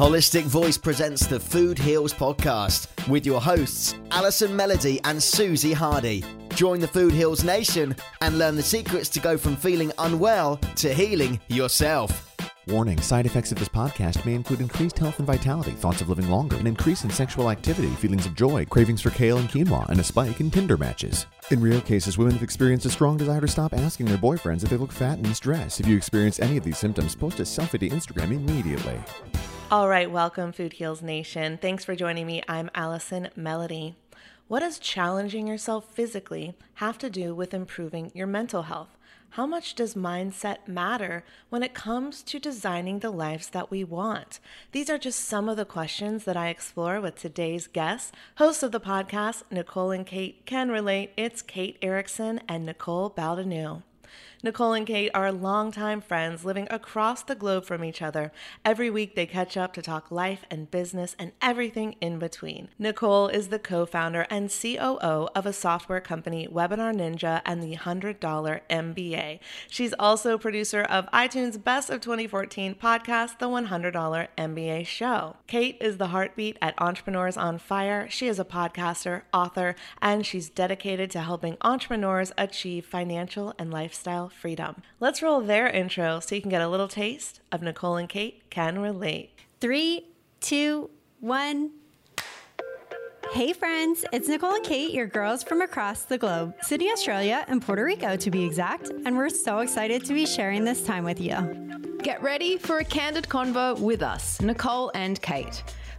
Holistic Voice presents the Food Heals podcast with your hosts, Allison Melody and Susie Hardy. Join the Food Heals Nation and learn the secrets to go from feeling unwell to healing yourself. Warning side effects of this podcast may include increased health and vitality, thoughts of living longer, an increase in sexual activity, feelings of joy, cravings for kale and quinoa, and a spike in Tinder matches. In rare cases, women have experienced a strong desire to stop asking their boyfriends if they look fat and in. If you experience any of these symptoms, post a selfie to Instagram immediately. All right, welcome, Food Heals Nation. Thanks for joining me. I'm Allison Melody. What does challenging yourself physically have to do with improving your mental health? How much does mindset matter when it comes to designing the lives that we want? These are just some of the questions that I explore with today's guests. Hosts of the podcast, Nicole and Kate can relate. It's Kate Erickson and Nicole Baldinu. Nicole and Kate are longtime friends living across the globe from each other. Every week they catch up to talk life and business and everything in between. Nicole is the co founder and COO of a software company, Webinar Ninja, and the $100 MBA. She's also producer of iTunes' Best of 2014 podcast, The $100 MBA Show. Kate is the heartbeat at Entrepreneurs on Fire. She is a podcaster, author, and she's dedicated to helping entrepreneurs achieve financial and lifestyle freedom. Let's roll their intro so you can get a little taste of Nicole and Kate Can Relate. Three, two, one. Hey friends, it's Nicole and Kate, your girls from across the globe, Sydney, Australia, and Puerto Rico to be exact, and we're so excited to be sharing this time with you. Get ready for a candid convo with us, Nicole and Kate.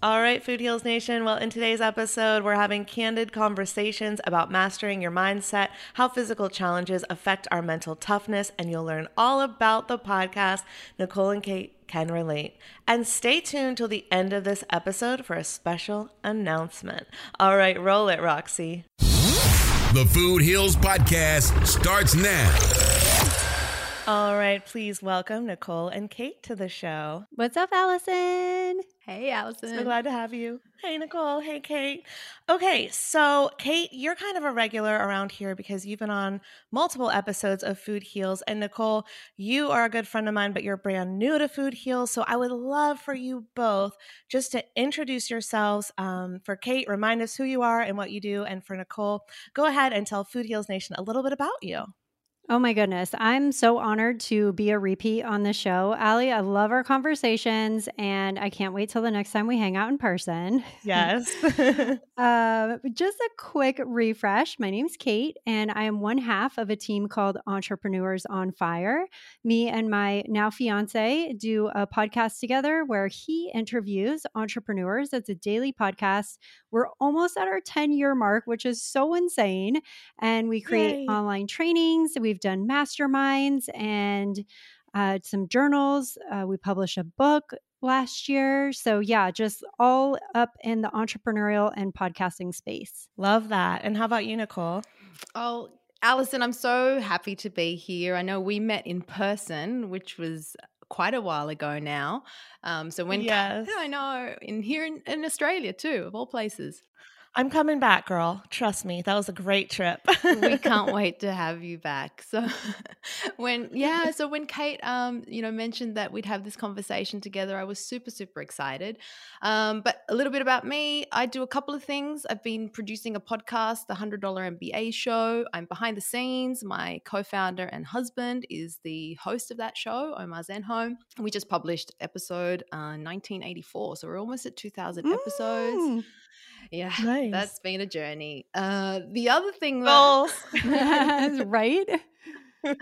All right, Food Heals Nation. Well, in today's episode, we're having candid conversations about mastering your mindset, how physical challenges affect our mental toughness, and you'll learn all about the podcast. Nicole and Kate can relate. And stay tuned till the end of this episode for a special announcement. All right, roll it, Roxy. The Food Heals Podcast starts now. All right, please welcome Nicole and Kate to the show. What's up, Allison? Hey, Allison. So glad to have you. Hey, Nicole. Hey, Kate. Okay, so Kate, you're kind of a regular around here because you've been on multiple episodes of Food Heals. And Nicole, you are a good friend of mine, but you're brand new to Food Heals. So I would love for you both just to introduce yourselves. Um, for Kate, remind us who you are and what you do. And for Nicole, go ahead and tell Food Heals Nation a little bit about you. Oh my goodness. I'm so honored to be a repeat on the show. Allie, I love our conversations and I can't wait till the next time we hang out in person. Yes. uh, just a quick refresh. My name is Kate and I am one half of a team called Entrepreneurs on Fire. Me and my now fiance do a podcast together where he interviews entrepreneurs. It's a daily podcast. We're almost at our 10 year mark, which is so insane. And we create Yay. online trainings. We've We've done masterminds and uh, some journals. Uh, we published a book last year. So, yeah, just all up in the entrepreneurial and podcasting space. Love that. And how about you, Nicole? Oh, Allison, I'm so happy to be here. I know we met in person, which was quite a while ago now. Um, so when yes. I know in here in, in Australia too, of all places. I'm coming back, girl. Trust me. That was a great trip. we can't wait to have you back. So when yeah, so when Kate um, you know, mentioned that we'd have this conversation together, I was super, super excited. Um, but a little bit about me. I do a couple of things. I've been producing a podcast, the $100 MBA show. I'm behind the scenes. My co-founder and husband is the host of that show, Omar Zenhom. We just published episode uh, 1984. So we're almost at 2000 mm. Yeah, nice. that's been a journey. Uh, the other thing, that, right?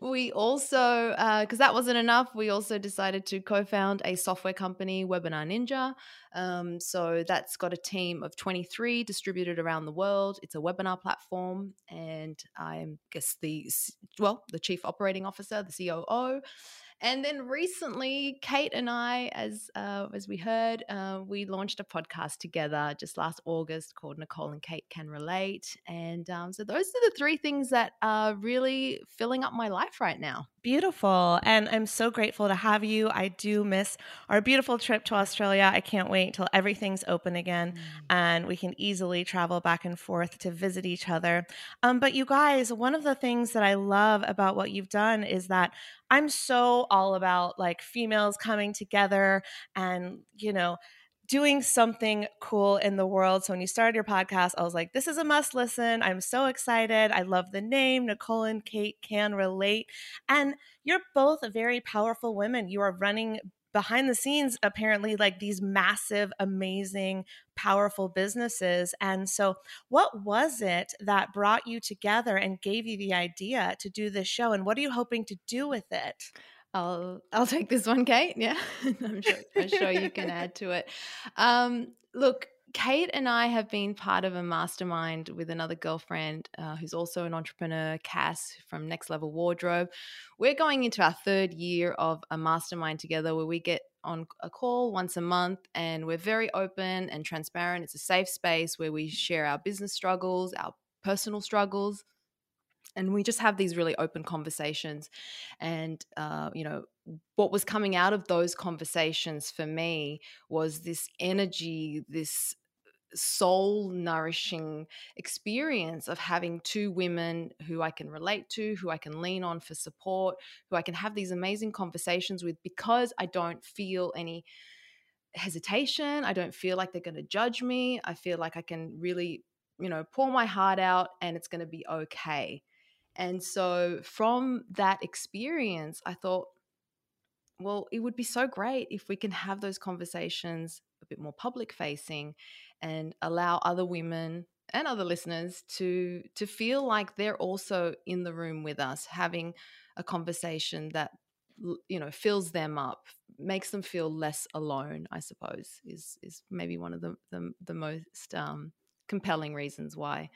we also, because uh, that wasn't enough, we also decided to co found a software company, Webinar Ninja. Um, so that's got a team of 23 distributed around the world. It's a webinar platform, and I'm, guess, the, well, the chief operating officer, the COO. And then recently, Kate and I, as uh, as we heard, uh, we launched a podcast together just last August called Nicole and Kate Can Relate. And um, so those are the three things that are really filling up my life right now. Beautiful. And I'm so grateful to have you. I do miss our beautiful trip to Australia. I can't wait until everything's open again mm. and we can easily travel back and forth to visit each other. Um, but you guys, one of the things that I love about what you've done is that I'm so all about like females coming together and, you know, doing something cool in the world. So when you started your podcast, I was like, this is a must listen. I'm so excited. I love the name. Nicole and Kate can relate. And you're both very powerful women. You are running behind the scenes, apparently, like these massive, amazing, powerful businesses. And so, what was it that brought you together and gave you the idea to do this show? And what are you hoping to do with it? I'll I'll take this one, Kate. Yeah, I'm sure I'm sure you can add to it. Um, look, Kate and I have been part of a mastermind with another girlfriend uh, who's also an entrepreneur, Cass from Next Level Wardrobe. We're going into our third year of a mastermind together where we get on a call once a month and we're very open and transparent. It's a safe space where we share our business struggles, our personal struggles, and we just have these really open conversations and uh, you know what was coming out of those conversations for me was this energy this soul nourishing experience of having two women who I can relate to, who I can lean on for support, who I can have these amazing conversations with because I don't feel any hesitation. I don't feel like they're going to judge me. I feel like I can really, you know, pour my heart out and it's going to be okay. And so from that experience, I thought, well, it would be so great if we can have those conversations a bit more public facing and allow other women and other listeners to to feel like they're also in the room with us having a conversation that you know fills them up makes them feel less alone i suppose is is maybe one of the the, the most um, compelling reasons why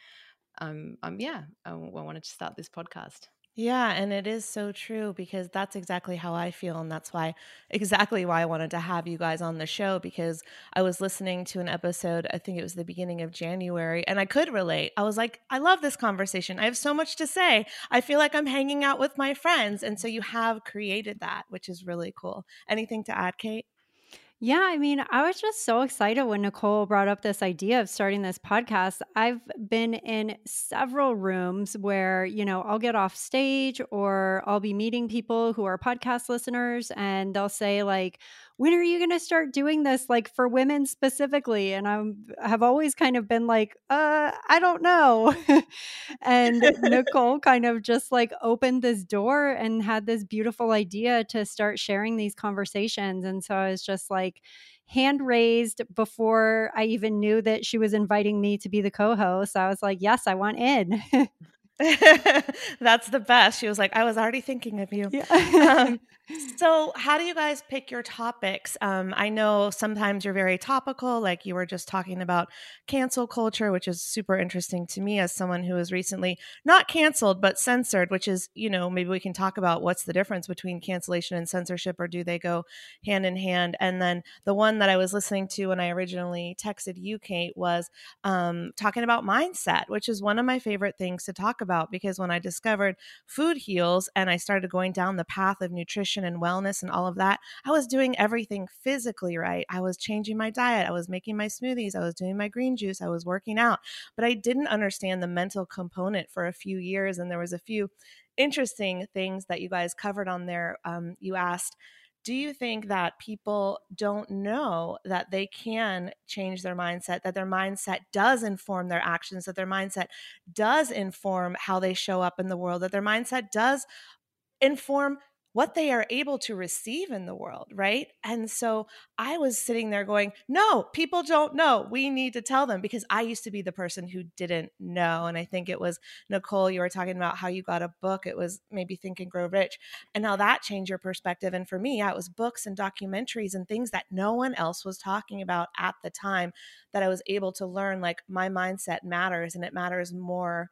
um, um yeah, I, I wanted to start this podcast. Yeah, and it is so true because that's exactly how I feel. And that's why, exactly why I wanted to have you guys on the show because I was listening to an episode, I think it was the beginning of January, and I could relate. I was like, I love this conversation. I have so much to say. I feel like I'm hanging out with my friends. And so you have created that, which is really cool. Anything to add, Kate? Yeah, I mean, I was just so excited when Nicole brought up this idea of starting this podcast. I've been in several rooms where, you know, I'll get off stage or I'll be meeting people who are podcast listeners and they'll say, like, when are you going to start doing this like for women specifically and i have always kind of been like uh i don't know and nicole kind of just like opened this door and had this beautiful idea to start sharing these conversations and so i was just like hand raised before i even knew that she was inviting me to be the co-host i was like yes i want in That's the best. She was like, I was already thinking of you. Yeah. um, so, how do you guys pick your topics? Um, I know sometimes you're very topical, like you were just talking about cancel culture, which is super interesting to me as someone who was recently not canceled, but censored, which is, you know, maybe we can talk about what's the difference between cancellation and censorship, or do they go hand in hand? And then the one that I was listening to when I originally texted you, Kate, was um, talking about mindset, which is one of my favorite things to talk about because when I discovered food heals and I started going down the path of nutrition nutrition and wellness and all of that, I was doing everything physically right. I was changing my diet, I was making my smoothies, I was doing my green juice, I was working out, but I didn't understand the mental component for a few years. And there was a few interesting things that you guys covered on there. Um, you asked, do you think that people don't know that they can change their mindset that their mindset does inform their actions that their mindset does inform how they show up in the world that their mindset does inform what they are able to receive in the world, right? And so I was sitting there going, no, people don't know. We need to tell them because I used to be the person who didn't know. And I think it was Nicole, you were talking about how you got a book. It was maybe Think and Grow Rich. And how that changed your perspective. And for me, yeah, it was books and documentaries and things that no one else was talking about at the time that I was able to learn like my mindset matters and it matters more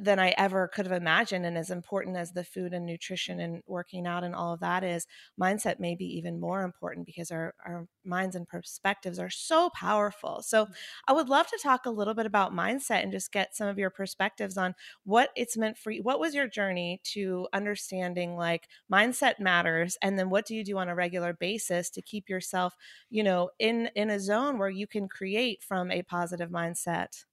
than I ever could have imagined. And as important as the food and nutrition and working out and all of that is, mindset may be even more important because our, our minds and perspectives are so powerful. So mm. I would love to talk a little bit about mindset and just get some of your perspectives on what it's meant for you. What was your journey to understanding like mindset matters? And then what do you do on a regular basis to keep yourself, you know, in in a zone where you can create from a positive mindset?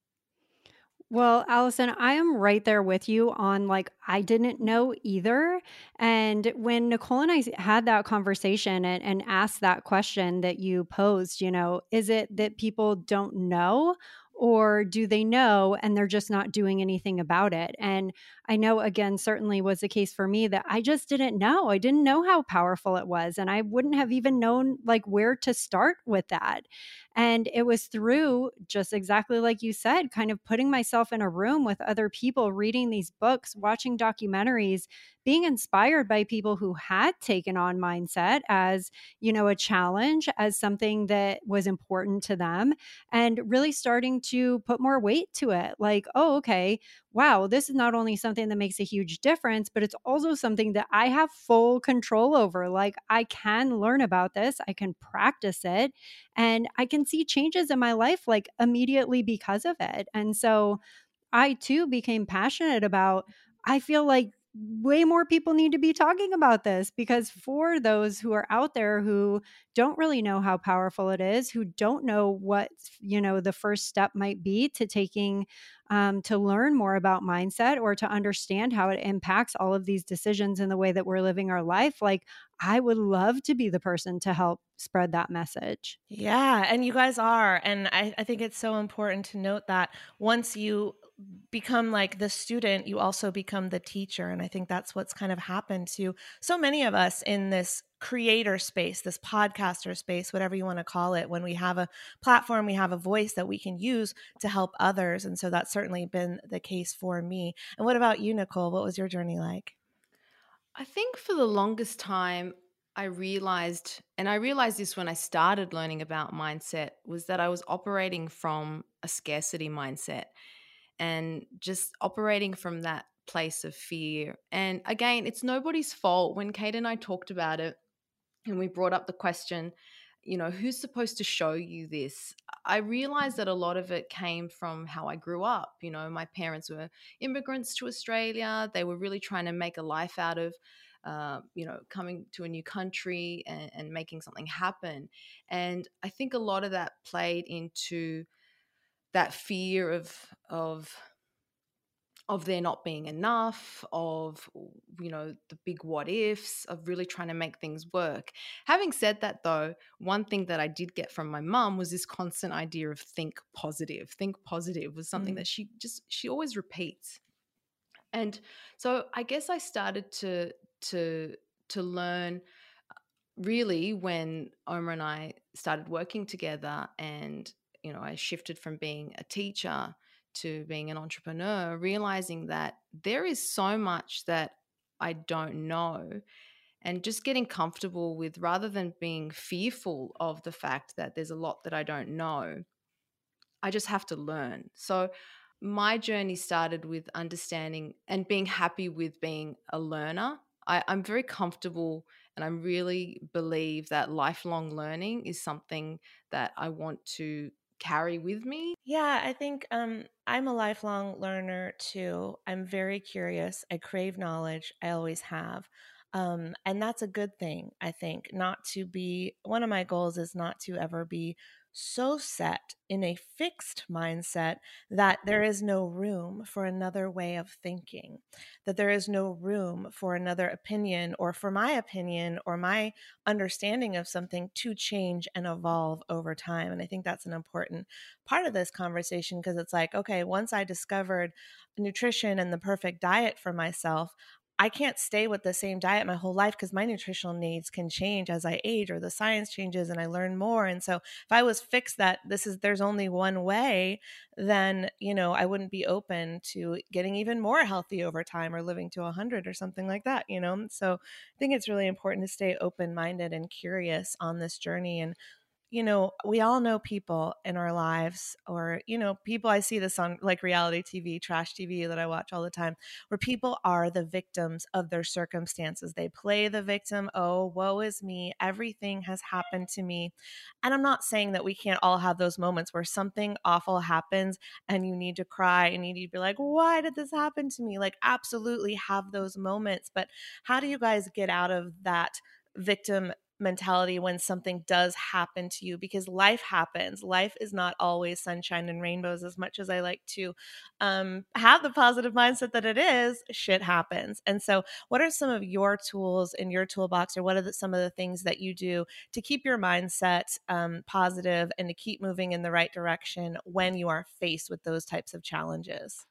Well, Allison, I am right there with you on like, I didn't know either. And when Nicole and I had that conversation and, and asked that question that you posed, you know, is it that people don't know? Or do they know and they're just not doing anything about it? And I know, again, certainly was the case for me that I just didn't know. I didn't know how powerful it was. And I wouldn't have even known like where to start with that. And it was through just exactly like you said, kind of putting myself in a room with other people, reading these books, watching documentaries, being inspired by people who had taken on mindset as, you know, a challenge, as something that was important to them, and really starting to put more weight to it. Like, oh, okay, wow, this is not only something that makes a huge difference, but it's also something that I have full control over. Like, I can learn about this, I can practice it, and I can see changes in my life like immediately because of it. And so I too became passionate about, I feel like way more people need to be talking about this because for those who are out there who don't really know how powerful it is who don't know what you know the first step might be to taking um, to learn more about mindset or to understand how it impacts all of these decisions in the way that we're living our life like i would love to be the person to help spread that message. Yeah and you guys are and I, I think it's so important to note that once you Mm-hmm. become like the student, you also become the teacher. And I think that's what's kind of happened to so many of us in this creator space, this podcaster space, whatever you want to call it. When we have a platform, we have a voice that we can use to help others. And so that's certainly been the case for me. And what about you, Nicole? What was your journey like? I think for the longest time, I realized, and I realized this when I started learning about mindset, was that I was operating from a scarcity mindset and just operating from that place of fear. And again, it's nobody's fault. When Kate and I talked about it and we brought up the question, you know, who's supposed to show you this? I realized that a lot of it came from how I grew up. You know, my parents were immigrants to Australia. They were really trying to make a life out of, uh, you know, coming to a new country and, and making something happen. And I think a lot of that played into that fear of of of there not being enough of you know the big what ifs of really trying to make things work. Having said that though one thing that i did get from my mum was this constant idea of think positive. Think positive was something mm. that she just she always repeats. And so i guess i started to to to learn uh, really when Omar and I started working together and you know, I shifted from being a teacher to being an entrepreneur, realizing that there is so much that I don't know. And just getting comfortable with rather than being fearful of the fact that there's a lot that I don't know, I just have to learn. So my journey started with understanding and being happy with being a learner. I, am very comfortable and I really believe that lifelong learning is something that I want to carry with me? Yeah, I think um, I'm a lifelong learner too. I'm very curious. I crave knowledge. I always have. Um, and that's a good thing, I think, not to be one of my goals is not to ever be so set in a fixed mindset that mm-hmm. there is no room for another way of thinking, that there is no room for another opinion or for my opinion or my understanding of something to change and evolve over time. And I think that's an important part of this conversation because it's like, okay, once I discovered nutrition and the perfect diet for myself, I can't stay with the same diet my whole life because my nutritional needs can change as I age or the science changes and I learn more. And so if I was fixed that this is there's only one way, then, you know, I wouldn't be open to getting even more healthy over time or living to 100 or something like that, you know. So I think it's really important to stay open-minded and curious on this journey and you know, we all know people in our lives, or, you know, people I see this on like reality TV, trash TV that I watch all the time, where people are the victims of their circumstances. They play the victim. Oh, woe is me. Everything has happened to me. And I'm not saying that we can't all have those moments where something awful happens and you need to cry and you need to be like, why did this happen to me? Like, absolutely have those moments. But how do you guys get out of that? victim mentality when something does happen to you because life happens. Life is not always sunshine and rainbows as much as I like to um, have the positive mindset that it is, shit happens. And so, what are some of your tools in your toolbox, or what are the, some of the things that you do to keep your mindset um, positive and to keep moving in the right direction when you are faced with those types of challenges?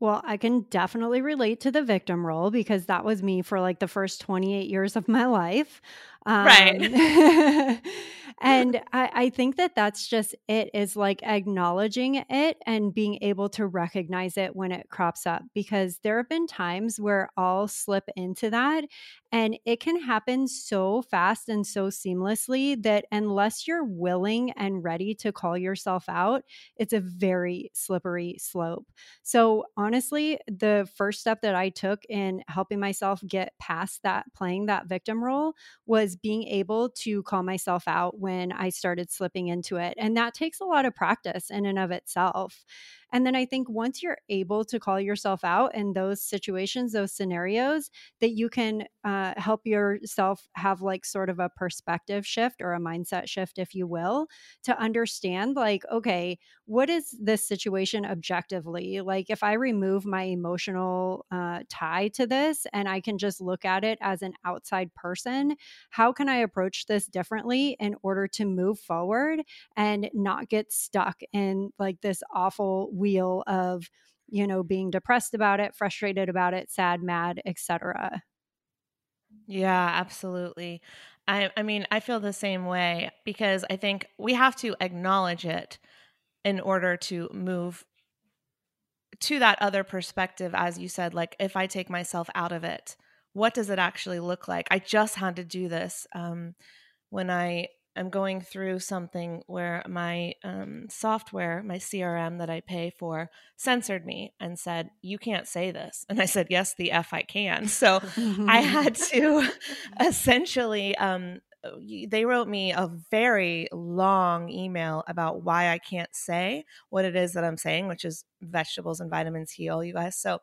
Well, I can definitely relate to the victim role because that was me for like the first 28 years of my life. Um, right. and I, I think that that's just it is like acknowledging it and being able to recognize it when it crops up because there have been times where I'll slip into that and it can happen so fast and so seamlessly that unless you're willing and ready to call yourself out, it's a very slippery slope. So, honestly, the first step that I took in helping myself get past that playing that victim role was being able to call myself out when I started slipping into it. And that takes a lot of practice in and of itself. And then I think once you're able to call yourself out in those situations, those scenarios, that you can uh, help yourself have like sort of a perspective shift or a mindset shift, if you will, to understand like, okay, what is this situation objectively? Like, if I remove my emotional uh, tie to this and I can just look at it as an outside person, how can I approach this differently in order to move forward and not get stuck in like this awful wheel of you know being depressed about it frustrated about it sad mad etc yeah absolutely. I, I mean i feel the same way because i think we have to acknowledge it in order to move to that other perspective as you said like if i take myself out of it what does it actually look like? I just had to do this um, when i I'm going through something where my um, software, my CRM that I pay for, censored me and said, You can't say this. And I said, Yes, the F I can. So I had to essentially, um, they wrote me a very long email about why I can't say what it is that I'm saying, which is vegetables and vitamins heal, you guys. So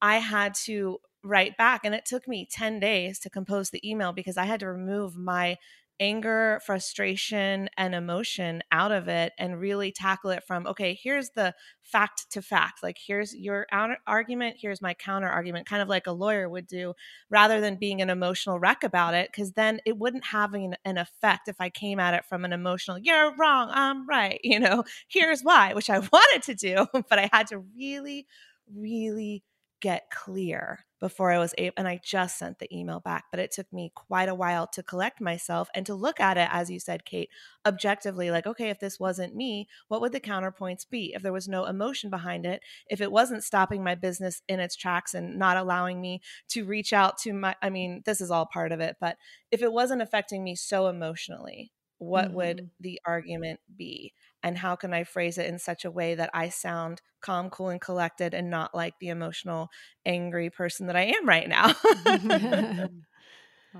I had to write back and it took me 10 days to compose the email because I had to remove my anger, frustration, and emotion out of it and really tackle it from, okay, here's the fact to fact. Like, here's your argument, here's my counter argument, kind of like a lawyer would do, rather than being an emotional wreck about it, because then it wouldn't have an, an effect if I came at it from an emotional, you're wrong, I'm right, you know, here's why, which I wanted to do, but I had to really, really get clear before I was able, and I just sent the email back, but it took me quite a while to collect myself and to look at it, as you said, Kate, objectively like, okay, if this wasn't me, what would the counterpoints be? If there was no emotion behind it, if it wasn't stopping my business in its tracks and not allowing me to reach out to my, I mean, this is all part of it, but if it wasn't affecting me so emotionally, what mm-hmm. would the argument be? and how can I phrase it in such a way that I sound calm, cool, and collected and not like the emotional, angry person that I am right now.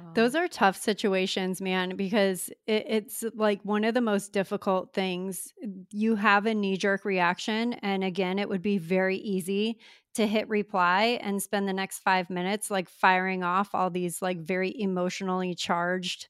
Those are tough situations, man, because it, it's like one of the most difficult things. You have a knee jerk reaction. And again, it would be very easy to hit reply and spend the next five minutes like firing off all these like very emotionally charged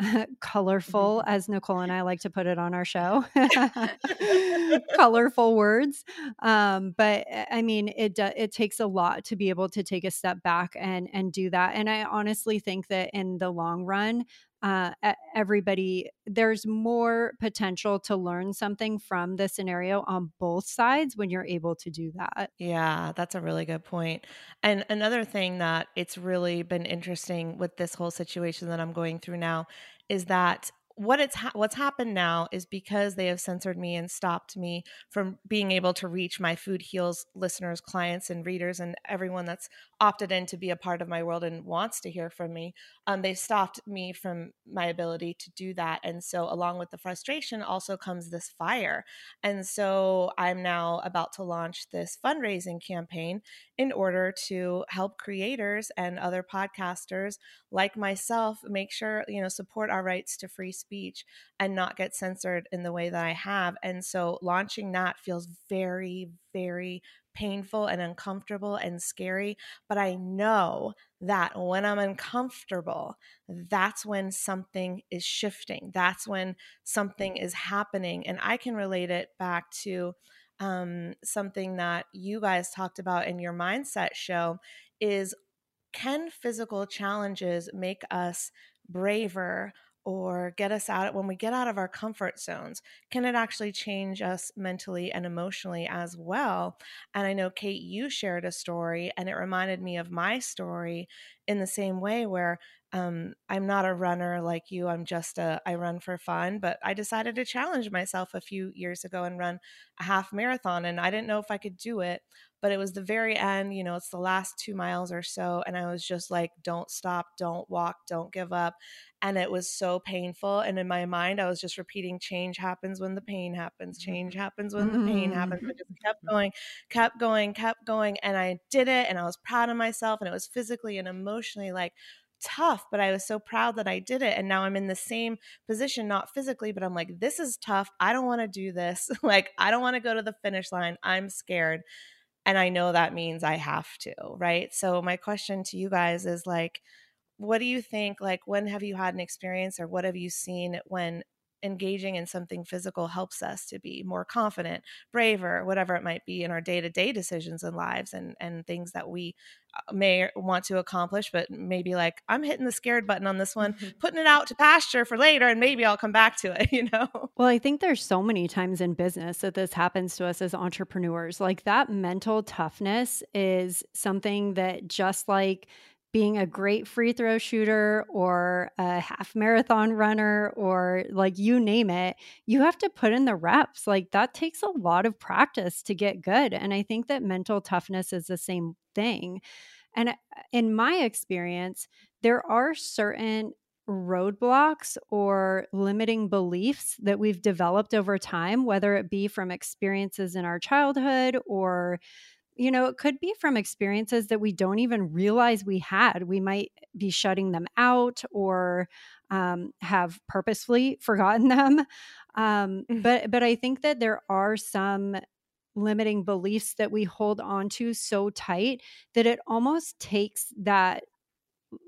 colorful, mm-hmm. as Nicole and I like to put it on our show, colorful words. Um, but eh, I mean, it it takes a lot to be able to take a step back and and do that. And I honestly think that in the long run, uh, everybody there's more potential to learn something from the scenario on both sides when you're able to do that. Yeah that's a really good point. And another thing that it's really been interesting with this whole situation that i'm going through now is that what it's ha- what's happened now is because they have censored me and stopped me from being able to reach my food heals listeners clients and readers and everyone that's opted in to be a part of my world and wants to hear from me um, they stopped me from my ability to do that and so along with the frustration also comes this fire and so i'm now about to launch this fundraising campaign in order to help creators and other podcasters like myself make sure you know support our rights to free speech and not get censored in the way that I have. And so launching that feels very, very painful and uncomfortable and scary. But I know that when I'm uncomfortable, that's when something is shifting. That's when something is happening. And I can relate it back to um, something that you guys talked about in your mindset show is can physical challenges make us braver or get us out when we get out of our comfort zones can it actually change us mentally and emotionally as well? And i know kate you shared a story and it reminded me of my story in the same way where um, i'm not a runner like you i'm just a i run for fun but i decided to challenge myself a few years ago and run a half marathon and i didn't know if i could do it but it was the very end you know it's the last two miles or so and i was just like don't stop don't walk don't give up and it was so painful and in my mind i was just repeating change happens when the pain happens change mm-hmm. happens when the pain happens i just kept going kept going kept going and i did it and i was proud of myself and it was physically and emotionally like tough but i was so proud that i did it and now i'm in the same position not physically but i'm like this is tough. I don't want to do this. Like i don't want to go to the finish line. I'm scared and i know that means i have to right? So my question to you guys is like what do you think like when have you had an experience or what have you seen when engaging in something physical helps us to be more confident braver whatever it might be in our day-to-day decisions and lives and and things that we uh, may want to accomplish but maybe like i'm hitting the scared button on this one putting it out to pasture for later and maybe i'll come back to it you know? Well i think there's so many times in business that this happens to us as entrepreneurs like that mental toughness is something that just like being a great free throw shooter or a half marathon runner or like you name it, you have to put in the reps. Like that takes a lot of practice to get good. And I think that mental toughness is the same thing. And uh, in my experience, there are certain roadblocks or limiting beliefs that we've developed over time, whether it be from experiences in our childhood or you know, it could be from experiences that we don't even realize we had. We might be shutting them out or um, have purposefully forgotten them. Um, mm. but but I think that there are some limiting beliefs that we hold on to so tight that it almost takes that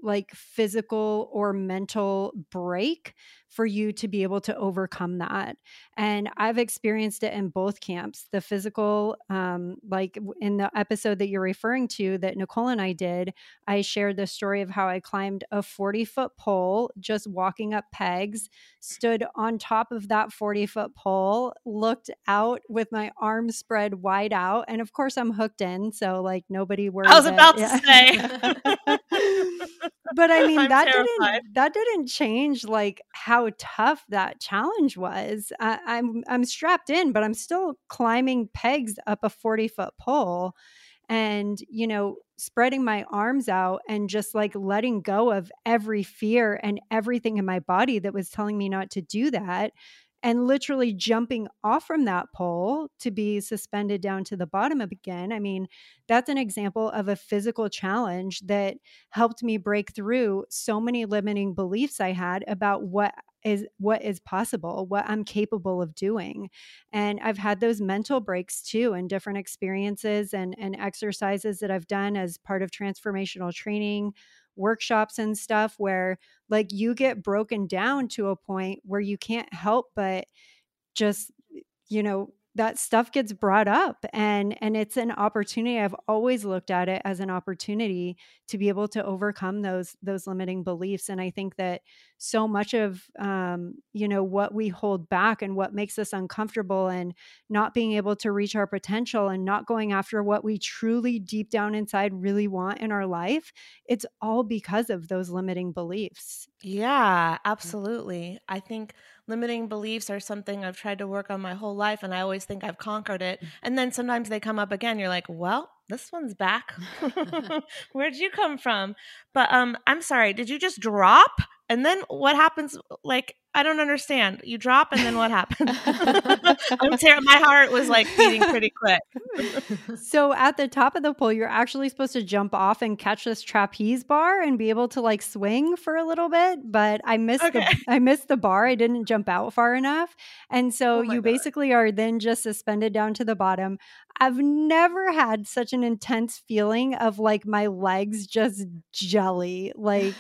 like physical or mental break for you to be able to overcome that. And I've experienced it in both camps. The physical, um, like in the episode that you're referring to that Nicole and I did, I shared the story of how I climbed a 40 foot pole just walking up pegs, stood on top of that 40 foot pole, looked out with my arms spread wide out. And of course, I'm hooked in. So, like, nobody worries. I was about to say. but I mean, I'm that terrified. didn't that didn't change like how tough that challenge was. I, I'm I'm strapped in, but I'm still climbing pegs up a 40 foot pole and you know spreading my arms out and just like letting go of every fear and everything in my body that was telling me not to do that and literally jumping off from that pole to be suspended down to the bottom again. I mean, that's an example of a physical challenge that helped me break through so many limiting beliefs I had about what is what is possible, what I'm capable of doing. And I've had those mental breaks too and different experiences and and exercises that I've done as part of transformational training workshops and stuff where like you get broken down to a point where you can't help but just you know that stuff gets brought up and and it's an opportunity i've always looked at it as an opportunity to be able to overcome those those limiting beliefs and i think that so much of um, you know what we hold back and what makes us uncomfortable and not being able to reach our potential and not going after what we truly deep down inside really want in our life it's all because of those limiting beliefs. Yeah absolutely. I think limiting beliefs are something I've tried to work on my whole life and I always think I've conquered it. Mm. And then sometimes they come up again. You're like, well, this one's back. Where'd you come from? But um I'm sorry, did you just drop? And then what happens like I don't understand. You drop and then what happens? I'm ter- my heart was like beating pretty quick. so at the top of the pole, you're actually supposed to jump off and catch this trapeze bar and be able to like swing for a little bit. But I missed okay. the I missed the bar. I didn't jump out far enough, and so oh you God. basically are then just suspended down to the bottom. I've never had such an intense feeling of like my legs just jelly, like.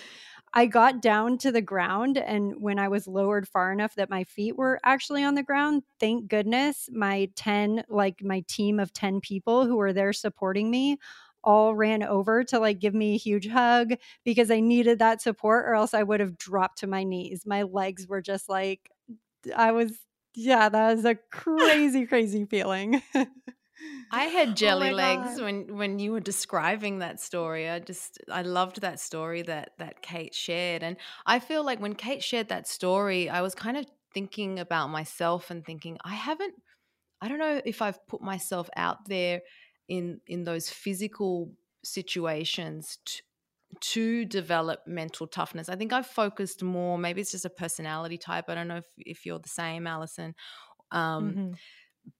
I got down to the ground, and when I was lowered far enough that my feet were actually on the ground, thank goodness, my 10, like my team of 10 people who were there supporting me, all ran over to like give me a huge hug because I needed that support, or else I would have dropped to my knees. My legs were just like, I was, yeah, that was a crazy, crazy feeling. I had oh jelly oh legs God. when when you were describing that story. I just I loved that story that that Kate shared, and I feel like when Kate shared that story, I was kind of thinking about myself and thinking I haven't. I don't know if I've put myself out there in in those physical situations to, to develop mental toughness. I think I've focused more. Maybe it's just a personality type. I don't know if if you're the same, Allison. Um, mm-hmm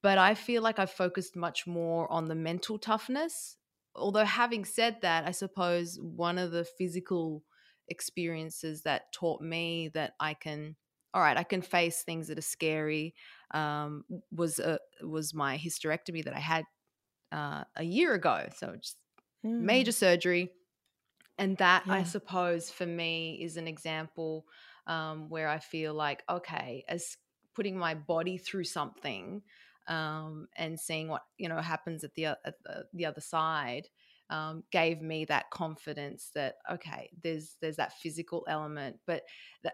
but I feel like I've focused much more on the mental toughness. Although, having said that, I suppose one of the physical experiences that taught me that I can, all right, I can face things that are scary um, was a, was my hysterectomy that I had uh, a year ago. So, just mm. major surgery. And that, yeah. I suppose, for me is an example um, where I feel like, okay, as putting my body through something um, and seeing what you know happens at the at the, the other side um, gave me that confidence that okay, there's there's that physical element, but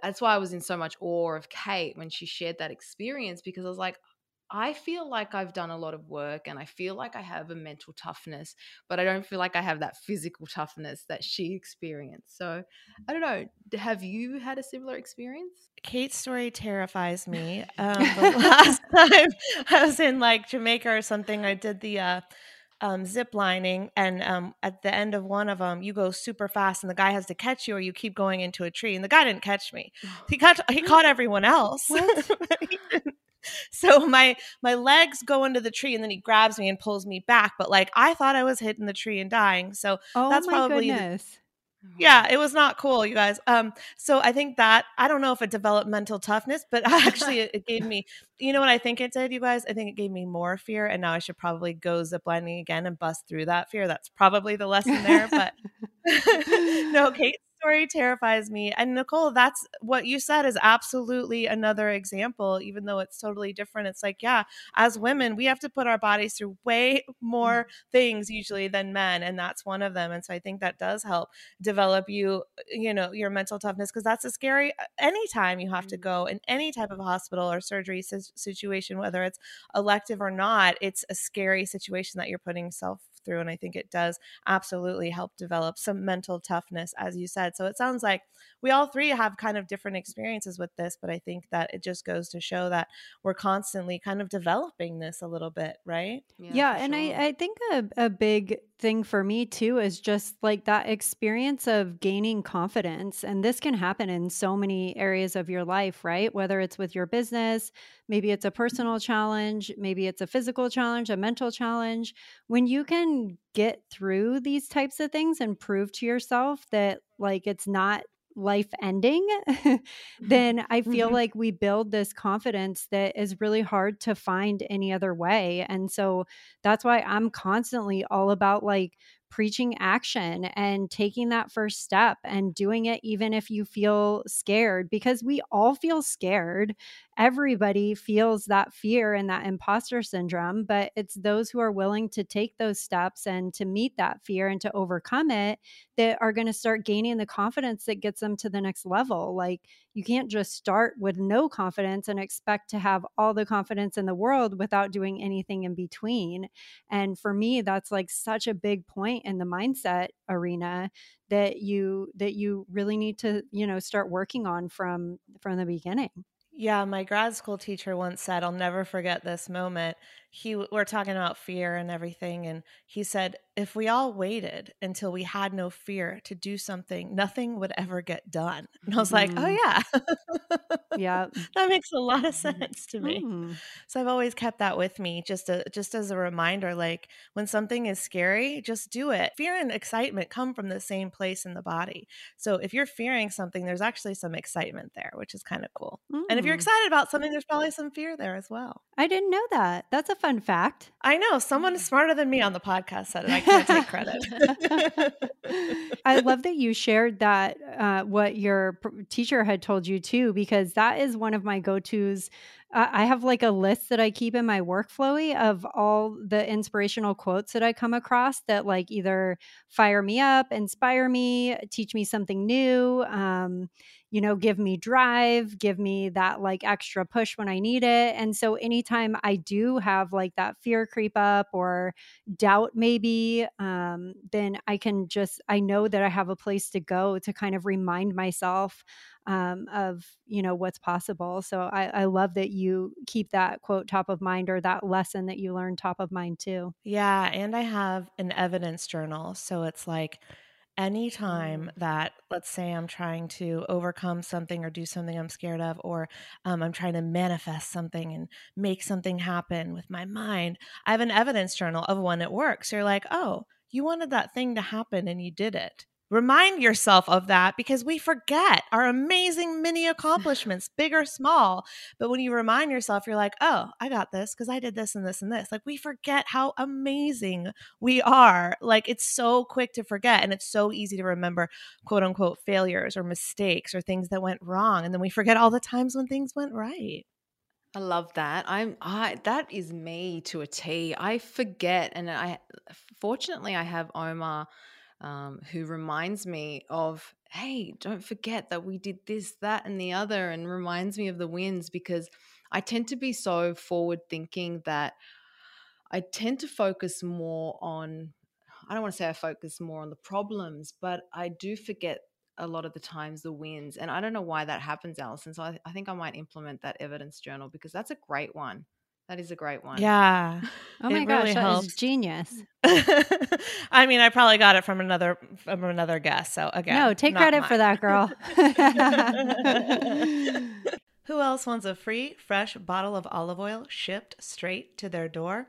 that's why I was in so much awe of Kate when she shared that experience because I was like, I feel like I've done a lot of work and I feel like I have a mental toughness, but I don't feel like I have that physical toughness that she experienced. So I don't know. Have you had a similar experience? Kate's story terrifies me. Um, the last time I was in like Jamaica or something, I did the uh, um, zip lining, and um, at the end of one of them, you go super fast, and the guy has to catch you, or you keep going into a tree. And the guy didn't catch me; he caught he caught everyone else. so my my legs go into the tree and then he grabs me and pulls me back but like i thought i was hitting the tree and dying so oh that's probably goodness. yeah it was not cool you guys. Um so i think that i don't know if it developed mental toughness but actually it, it, gave me you know what i think it did you guys? I think it gave me more fear and now i should probably go ziplining again and bust through that fear. That's probably the lesson there but no kate story terrifies me. And Nicole, that's what you said is absolutely another example, even though it's totally different. It's like, yeah, as women, we have to put our bodies through way more mm-hmm. things usually than men. And that's one of them. And so I think that does help develop you, you know, your mental toughness because that's a scary uh, anytime you have to mm-hmm. go in any type of hospital or surgery situation, whether it's elective or not, it's a scary situation that you're putting self through. And I think it does absolutely help develop some mental toughness, as you said. So it sounds like we all three have kind of different experiences with this, but I think that it just goes to show that we're constantly kind of developing this a little bit, right? Yeah, yeah and sure. I, I think a, a big thing for me too is just like that experience of gaining confidence. And this can happen in so many areas of your life, right? Whether it's with your business, maybe it's a personal challenge, maybe it's a physical challenge, a mental challenge. When you can get through these types of things and prove to yourself that like it's not life ending, then I feel mm-hmm. like we build this confidence that is really hard to find any other way. And so that's why I'm constantly all about like preaching action and taking that first step and doing it even if you feel scared because we all feel scared everybody feels that fear and that imposter syndrome, but it's those who are willing to take those steps and to meet that fear and to overcome it that are going to start gaining the confidence that gets them to the next level. Like you can't just start with no confidence and expect to have all the confidence in the world without doing anything in between. And for me, that's like such a big point in the mindset arena that you that you really need to, you know, start working on from from the beginning. Yeah, my grad school teacher once said, I'll never forget this moment. He we're talking about fear and everything and he said if we all waited until we had no fear to do something, nothing would ever get done. And I was like, "Oh Mm. yeah." Yeah. that makes a lot of sense to me. Mm. So I've always kept that with me just a, just as a reminder like when something is scary, just do it. Fear and excitement come from the same place in the body. So if you're fearing something, there's actually some excitement there, which is kind of cool. And if you're Mm. excited about something, there's probably some fear there as well. I didn't know that. That's a fun fact. I know someone smarter than me on the podcast said it. I can't take credit. I love that you shared that uh, what your teacher had told you too, because that is one of my go tos. Uh, I have like a list that I keep in my workflowy of all the inspirational quotes that I come across that like either fire me up, inspire me, teach me something new, um, you know, give me drive, give me that like extra push when I need it. And so anytime I do have like that fear creep up or doubt maybe um, then i can just i know that i have a place to go to kind of remind myself um, of you know what's possible so I, I love that you keep that quote top of mind or that lesson that you learned top of mind too yeah. And I have an evidence journal. So it's like, anytime that let's say i'm trying to overcome something or do something i'm scared of or um, i'm trying to manifest something and make something happen with my mind i have an evidence journal of when it works you're like oh you wanted that thing to happen and you did it remind yourself of that because we forget our amazing mini accomplishments big or small but when you remind yourself you're like oh i got this because i did this and this and this like we forget how amazing we are. Like it's so quick to forget and it's so easy to remember quote unquote failures or mistakes or things that went wrong. And then we forget all the times when things went right. I love that. I'm I that is me to a T. I forget and I fortunately I have Omar um, who reminds me of hey, don't forget that we did this, that, and the other, and reminds me of the wins because I tend to be so forward thinking that I tend to focus more on, I don't want to say I focus more on the problems, but I do forget a lot of the times the wins. And I don't know why that happens, Allison. So I, I think I might implement that evidence journal because that's a great one. That is a great one. Yeah. oh my It gosh really that helps. is genius I mean, I probably got it from another from another guest. So again, no take not credit for that girl Who else wants a free, fresh bottle of olive oil shipped straight to their door?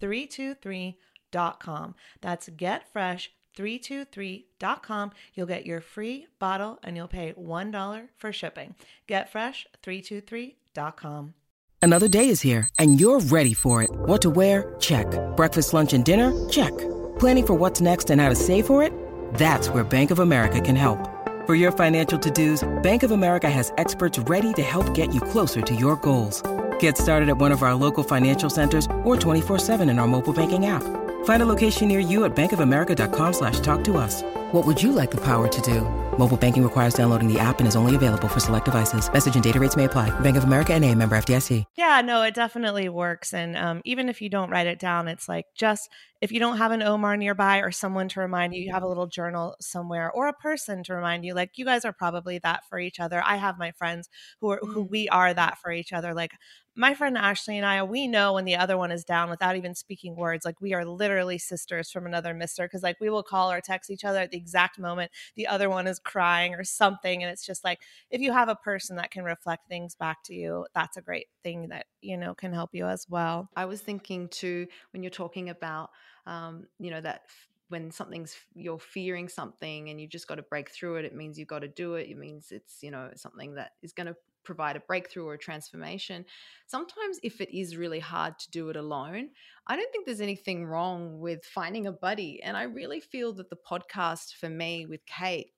getfresh323.com. That's getfresh323.com. You'll get your free bottle and you'll pay $1 for shipping. Getfresh323.com. Another day is here, and you're ready for it. What to wear? Check. Breakfast, lunch, and dinner? Check. Planning for what's next and how to save for it? That's where Bank of America can help. For your financial to-dos, Bank of America has experts ready to help get you closer to your goals. Get started at one of our local financial centers or 24-7 in our mobile banking app. Find a location near you at bankofamerica.com slash talk to us. What would you like the power to do? Mobile banking requires downloading the app and is only available for select devices. Message and data rates may apply. Bank of America and a member FDIC. Yeah, no, it definitely works. And um, even if you don't write it down, it's like just if you don't have an Omar nearby or someone to remind you, you have a little journal somewhere or a person to remind you. Like you guys are probably that for each other. I have my friends who are who we are that for each other. Like my friend Ashley and I, we know when the other one is down without even speaking words. Like we are literally sisters from another mister because like we will call or text each other at the exact moment the other one is crying or something. And it's just like if you have a person that can reflect things back to you, that's a great thing that, you know, can help you as well. I was thinking too when you're talking about, um, you know, that when something's you're fearing something and you've just got to break through it, it means you've got to do it. It means it's you know something that is going to provide a breakthrough or a transformation. Sometimes, if it is really hard to do it alone, I don't think there's anything wrong with finding a buddy. And I really feel that the podcast for me with Kate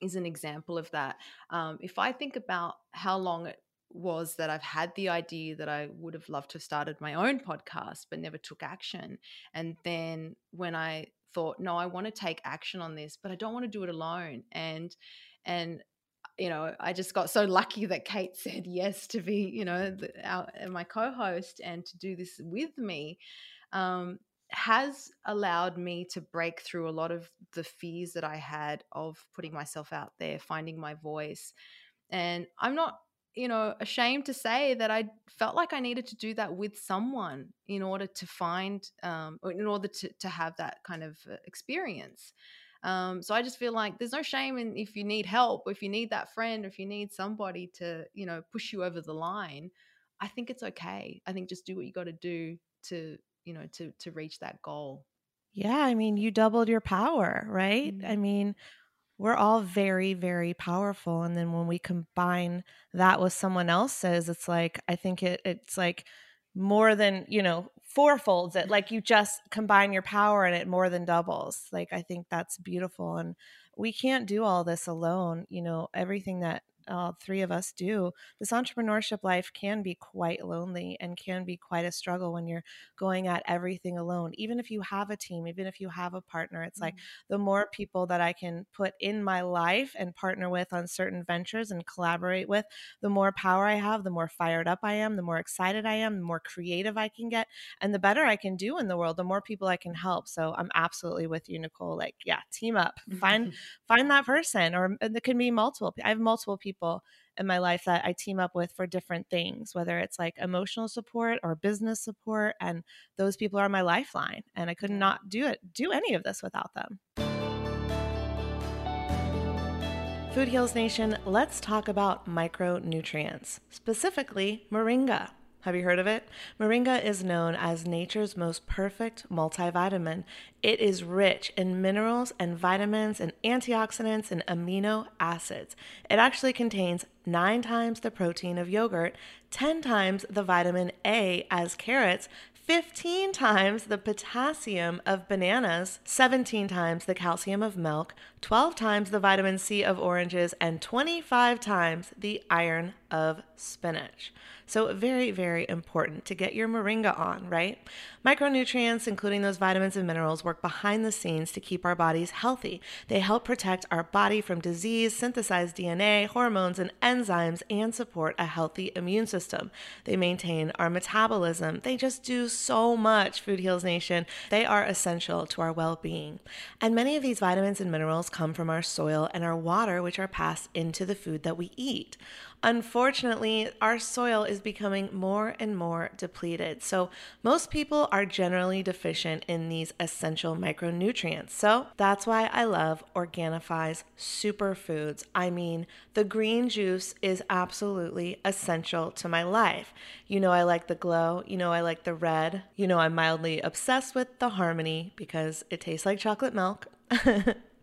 is an example of that. Um, if I think about how long it was that I've had the idea that I would have loved to have started my own podcast, but never took action. And then when I thought, no, I want to take action on this, but I don't want to do it alone. And and you know, I just got so lucky that Kate said yes to be, you know, the, our, my co-host and to do this with me. Um, has allowed me to break through a lot of the fears that I had of putting myself out there, finding my voice. And I'm not, you know, ashamed to say that I felt like I needed to do that with someone in order to find, um, in order to, to have that kind of uh, experience. Um, so I just feel like there's no shame in if you need help, if you need that friend, if you need somebody to, you know, push you over the line. I think it's okay. I think just do what you got to do to, you know, to to reach that goal. Yeah, I mean, you doubled your power, right? Mm. I mean, we're all very, very powerful. And then when we combine that with someone else's, it's like, I think it, it's like more than, you know, fourfolds it. Mm-hmm. Like you just combine your power and it more than doubles. Like, I think that's beautiful. And we can't do all this alone. You know, everything that all three of us do, this entrepreneurship life can be quite lonely and can be quite a struggle when you're going at everything alone. Even if you have a team, even if you have a partner, it's like mm-hmm. the more people that I can put in my life and partner with on certain ventures and collaborate with, the more power I have, the more fired up I am, the more excited I am, the more creative I can get, and the better I can do in the world, the more people I can help. So I'm absolutely with you, Nicole. Like, yeah, team up, find find that person, or it can be multiple. I have multiple people in my life that I team up with for different things, whether it's like emotional support or business support. And those people are my lifeline. And I could not do it, do any of this without them. Food Heals Nation, let's talk about micronutrients, specifically moringa. Have you heard of it? Moringa is known as nature's most perfect multivitamin. It is rich in minerals and vitamins and antioxidants and amino acids. It actually contains nine times the protein of yogurt, 10 times the vitamin A as carrots, 15 times the potassium of bananas, 17 times the calcium of milk, 12 times the vitamin C of oranges, and 25 times the iron of spinach. So, very, very important to get your moringa on, right? Micronutrients, including those vitamins and minerals, work behind the scenes to keep our bodies healthy. They help protect our body from disease, synthesize DNA, hormones, and enzymes, and support a healthy immune system. They maintain our metabolism. They just do so much, Food Heals Nation. They are essential to our well being. And many of these vitamins and minerals come from our soil and our water, which are passed into the food that we eat. Unfortunately, our soil is becoming more and more depleted. So, most people are generally deficient in these essential micronutrients. So, that's why I love Organifi's superfoods. I mean, the green juice is absolutely essential to my life. You know, I like the glow. You know, I like the red. You know, I'm mildly obsessed with the harmony because it tastes like chocolate milk.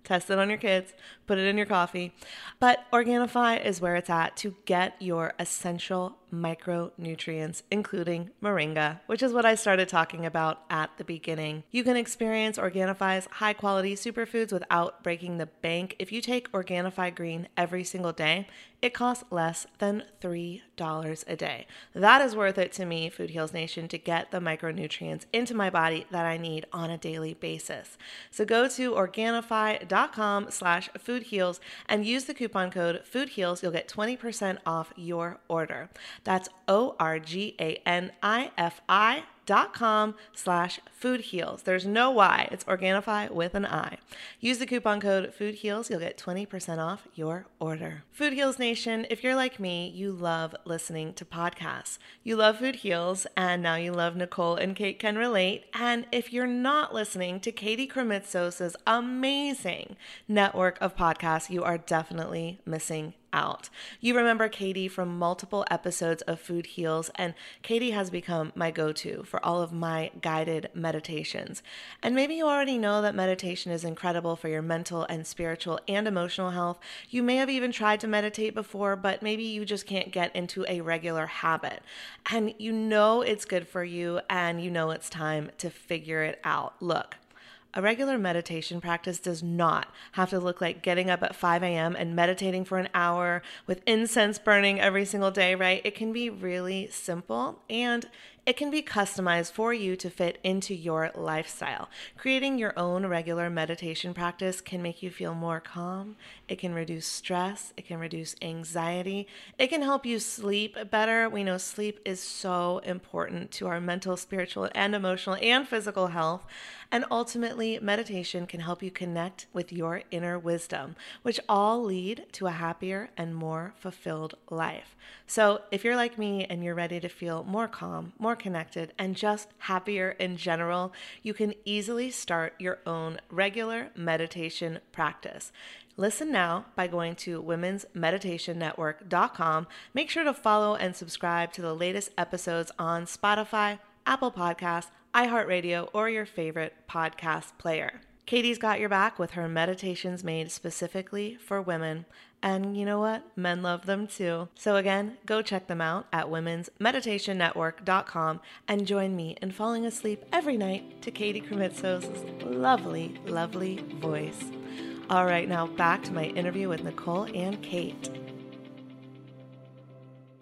Test it on your kids, put it in your coffee. But Organifi is where it's at to get your essential micronutrients, including moringa, which is what I started talking about at the beginning. You can experience Organifi's high quality superfoods without breaking the bank. If you take Organifi Green every single day, it costs less than $3 a day. That is worth it to me, Food Heals Nation, to get the micronutrients into my body that I need on a daily basis. So go to Organifi.com slash foodheals and use the coupon code FOODHEALS. You'll get 20% off your order. That's O R G A N I F I dot com slash food heals. There's no Y. It's Organifi with an I. Use the coupon code food heals. You'll get 20% off your order. Food Heals Nation, if you're like me, you love listening to podcasts. You love Food Heals, and now you love Nicole and Kate can relate. And if you're not listening to Katie Krimitsos' amazing network of podcasts, you are definitely missing out. You remember Katie from multiple episodes of Food Heals, and Katie has become my go to for all of my guided meditations. And maybe you already know that meditation is incredible for your mental and spiritual and emotional health. You may have even tried to meditate before, but maybe you just can't get into a regular habit. And you know it's good for you, and you know it's time to figure it out. Look, a regular meditation practice does not have to look like getting up at 5 a.m. and meditating for an hour with incense burning every single day, right? It can be really simple and it can be customized for you to fit into your lifestyle. Creating your own regular meditation practice can make you feel more calm. It can reduce stress. It can reduce anxiety. It can help you sleep better. We know sleep is so important to our mental, spiritual, and emotional and physical health. And ultimately, meditation can help you connect with your inner wisdom, which all lead to a happier and more fulfilled life. So, if you're like me and you're ready to feel more calm, more connected, and just happier in general, you can easily start your own regular meditation practice. Listen now by going to womensmeditationnetwork.com. Make sure to follow and subscribe to the latest episodes on Spotify, Apple Podcasts, iHeartRadio, or your favorite podcast player. Katie's got your back with her meditations made specifically for women. And you know what? Men love them too. So again, go check them out at womensmeditationnetwork.com and join me in falling asleep every night to Katie Krimitsos' lovely, lovely voice. All right, now back to my interview with Nicole and Kate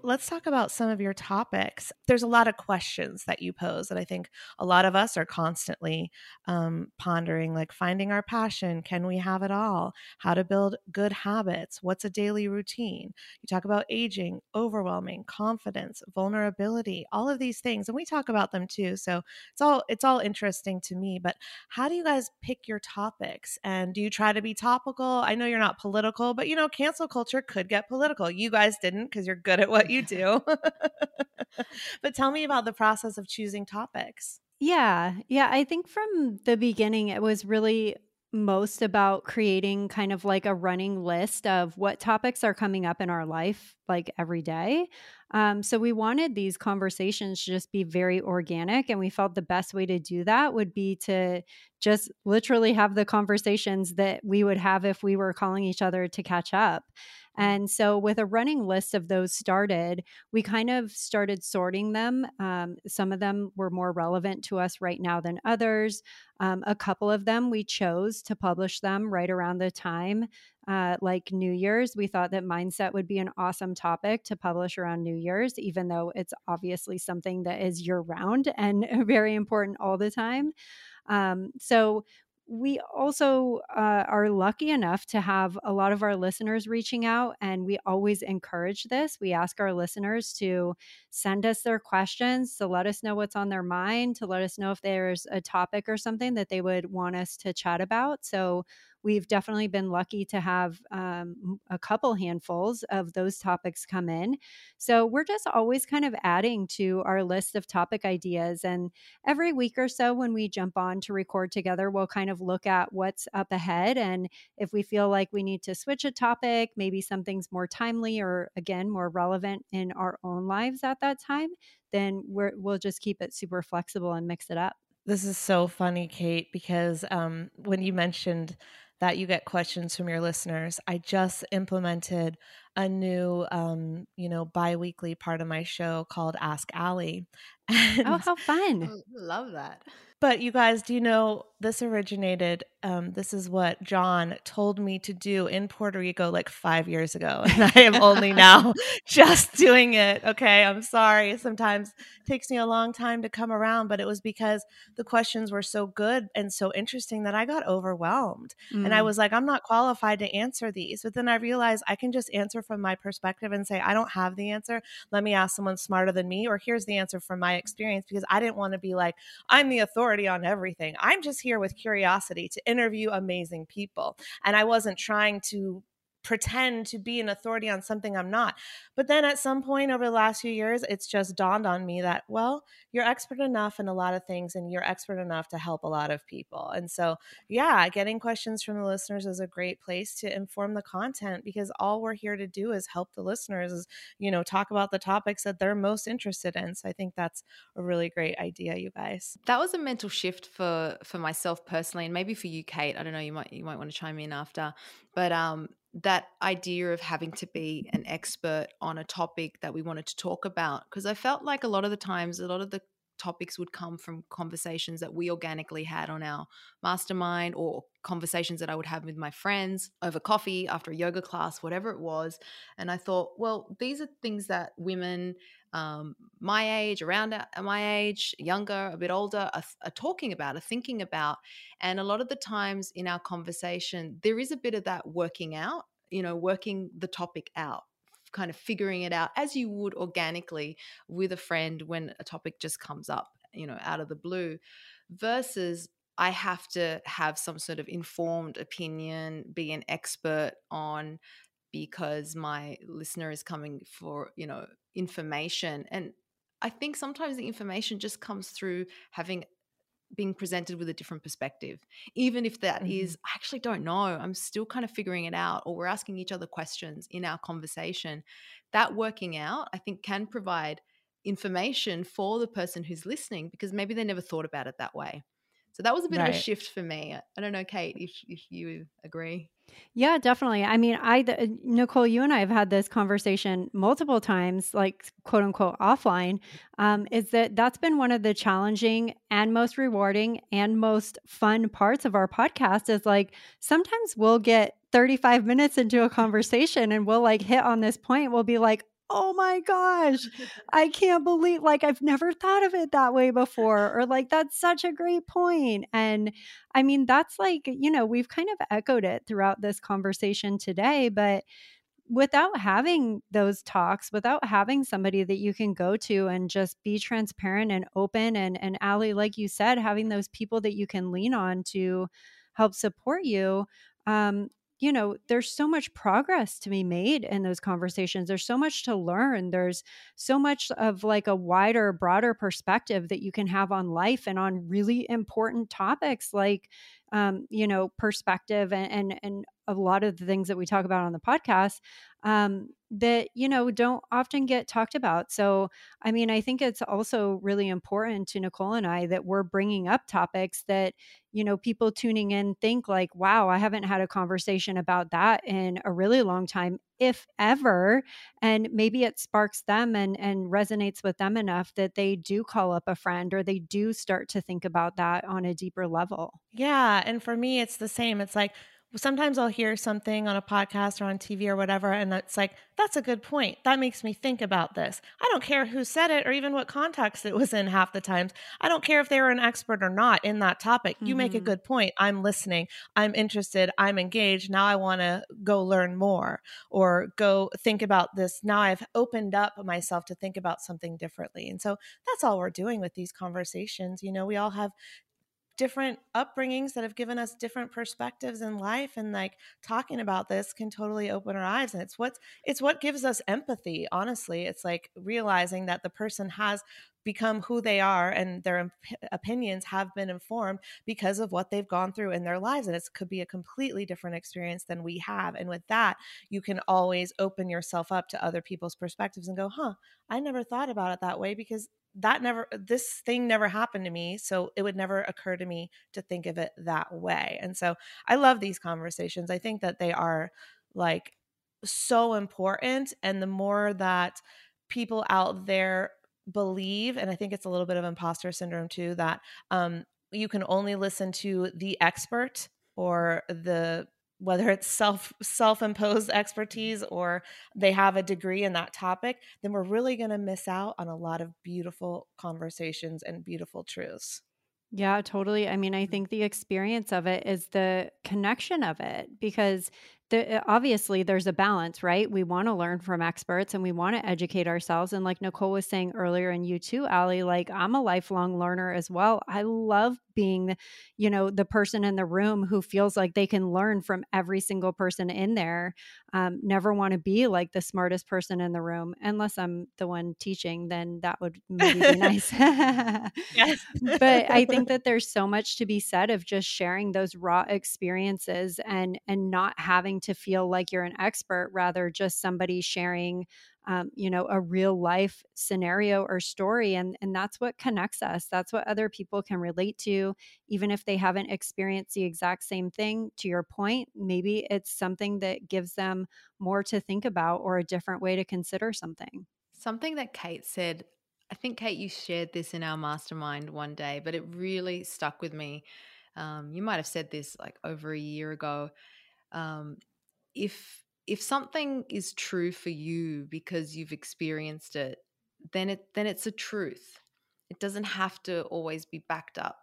let's talk about some of your topics. There's a lot of questions that you pose that I think a lot of us are constantly um, pondering, like finding our passion. Can we have it all? How to build good habits? What's a daily routine? You talk about aging, overwhelming, confidence, vulnerability, all of these things, and we talk about them too. So it's all it's all interesting to me. But how do you guys pick your topics? And do you try to be topical? I know you're not political, but you know, cancel culture could get political. You guys didn't because you're good at what you you do. but tell me about the process of choosing topics. Yeah. Yeah. I think from the beginning, it was really most about creating kind of like a running list of what topics are coming up in our life like every day. Um, so we wanted these conversations to just be very organic. And we felt the best way to do that would be to just literally have the conversations that we would have if we were calling each other to catch up. And so, with a running list of those started, we kind of started sorting them. Um, some of them were more relevant to us right now than others. Um, a couple of them we chose to publish them right around the time, uh, like New Year's. We thought that mindset would be an awesome topic to publish around New Year's, even though it's obviously something that is year round and very important all the time. Um, so we also uh, are lucky enough to have a lot of our listeners reaching out, and we always encourage this. We ask our listeners to send us their questions, to let us know what's on their mind, to let us know if there's a topic or something that they would want us to chat about. So we've definitely been lucky to have um, a couple handfuls of those topics come in. So we're just always kind of adding to our list of topic ideas. And every week or so, when we jump on to record together, we'll kind of look at what's up ahead. And if we feel like we need to switch a topic, maybe something's more timely or again, more relevant in our own lives at that time, then we will just keep it super flexible and mix it up. This is so funny, Kate, because um, when you mentioned that you get questions from your listeners. I just implemented a new, um, you know, biweekly part of my show called Ask Allie. Oh, how fun! Love that. But you guys, do you know this originated? Um, this is what John told me to do in Puerto Rico like five years ago, and I am only now just doing it. Okay, I'm sorry. Sometimes it takes me a long time to come around, but it was because the questions were so good and so interesting that I got overwhelmed, mm. and I mm. was like, I'm not qualified to answer these. But then I realized I can just answer from my perspective and say, I don't have the answer. Let me ask someone smarter than me, or here's the answer from my experience because I didn't want to be like, I'm the authority on everything. I'm just here with curiosity to interview amazing people. And I wasn't trying to pretend to be an authority on something I'm not. But then at some point over the last few years, it's just dawned on me that, well, you're expert enough in a lot of things and you're expert enough to help a lot of people. And so, yeah, getting questions from the listeners is a great place to inform the content because all we're here to do is help the listeners, is, you know, talk about the topics that they're most interested in. So I think that's a really great idea, you guys. That was a mental shift for for myself personally and maybe for you, Kate. I don't know, you might you might want to chime in after. But um that idea of having to be an expert on a topic that we wanted to talk about because I felt like a lot of the times a lot of the topics would come from conversations that we organically had on our mastermind or conversations that I would have with my friends over coffee after a yoga class whatever it was and I thought well these are things that women um, my age, around my age, younger, a bit older, are, are, talking about, are thinking about. And a lot of the times in our conversation, there is a bit of that working out, you know, working the topic out, kind of figuring it out as you would organically with a friend when a topic just comes up, you know, out of the blue, versus I have to have some sort of informed opinion, be an expert on because my listener is coming for, you know, information. And I think sometimes the information just comes through having being presented with a different perspective even if that mm-hmm. is, i actually don't know i'm still kind of figuring it out or we're asking each other questions in our conversation that working out i think can provide information for the person who's listening because maybe they never thought about it that way so that was a bit right. of a shift for me. I don't know, Kate, if if you agree. Yeah, definitely. I mean, I the, Nicole, you and I have had this conversation multiple times, like quote unquote offline. Um, is that that's been one of the challenging and most rewarding and most fun parts of our podcast? Is like sometimes we'll get 35 minutes into a conversation and we'll like hit on this point. We'll be like, oh my gosh, I can't believe, like, I've never thought of it that way before. Or, like, that's such a great point. And I mean, that's like, you know, we've kind of echoed it throughout this conversation today, but without having those talks, without having somebody that you can go to and just be transparent and open, and, and Allie, like you said, having those people that you can lean on to help support you, um, you know, there's so much progress to be made in those conversations. There's so much to learn. There's so much of like a wider, broader perspective that you can have on life and on really important topics like, um, you know, perspective and, and, and a lot of the things that we talk about on the podcast. Um, that you know don't often get talked about. So i mean i think it's also really important to nicole and i that we're bringing up topics that you know people tuning in think like wow i haven't had a conversation about that in a really long time if ever and maybe it sparks them and and resonates with them enough that they do call up a friend or they do start to think about that on a deeper level. Yeah and for me it's the same. It's like sometimes I'll hear something on a podcast or on TV or whatever, and it's like, that's a good point. That makes me think about this. I don't care who said it or even what context it was in half the times. I don't care if they were an expert or not in that topic. You mm-hmm. make a mm-hmm. good point. I'm listening. I'm interested. I'm engaged. Now I want to go learn more or go think about this. Now I've opened up myself to think about something differently. And so that's all we're doing with these conversations. You know, we all have different upbringings that have given us different perspectives in life and like talking about this can totally open our eyes and it's what's it's what gives us empathy honestly. It's like realizing that the person has become who they are and their opinions have been informed because of what they've gone through in their lives and it could be a completely different experience than we have and with that you can always open yourself up to other people's perspectives and go huh i never thought about it that way because that never this thing never happened to me so it would never occur to me to think of it that way and so i love these conversations i think that they are like so important and the more that people out there believe and i think it's a little bit of imposter syndrome too that um, you can only listen to the expert or the whether it's self self-imposed expertise or they have a degree in that topic then we're really going to miss out on a lot of beautiful conversations and beautiful truths yeah, totally. I mean, I mm-hmm. think the experience of it is the connection of it because the, eh, obviously there's a balance, right? We want to learn from experts and we want to educate ourselves. And like Nicole was saying earlier, and you too, Allie, like I'm a lifelong learner as well. I love being, you know, the person in the room who feels like they can learn from every single person in there. Um, never want to be like the smartest person in the room, unless I'm the one teaching, then that would maybe be nice. yes. but I think that there's so much to be said of just sharing those raw experiences and and not having to feel like you're an expert, rather just somebody sharing, um, you know, a real life scenario or story. And, and that's what connects us. That's what other people can relate to, even if they haven't experienced the exact same thing. To your point, maybe it's something that gives them more to think about or a different way to consider something. Something that Kate said I think, Kate, you shared this in our mastermind one day, but it really stuck with me. Um, you might have said this like over a year ago um, if if something is true for you because you've experienced it, then it then it's a truth. It doesn't have to always be backed up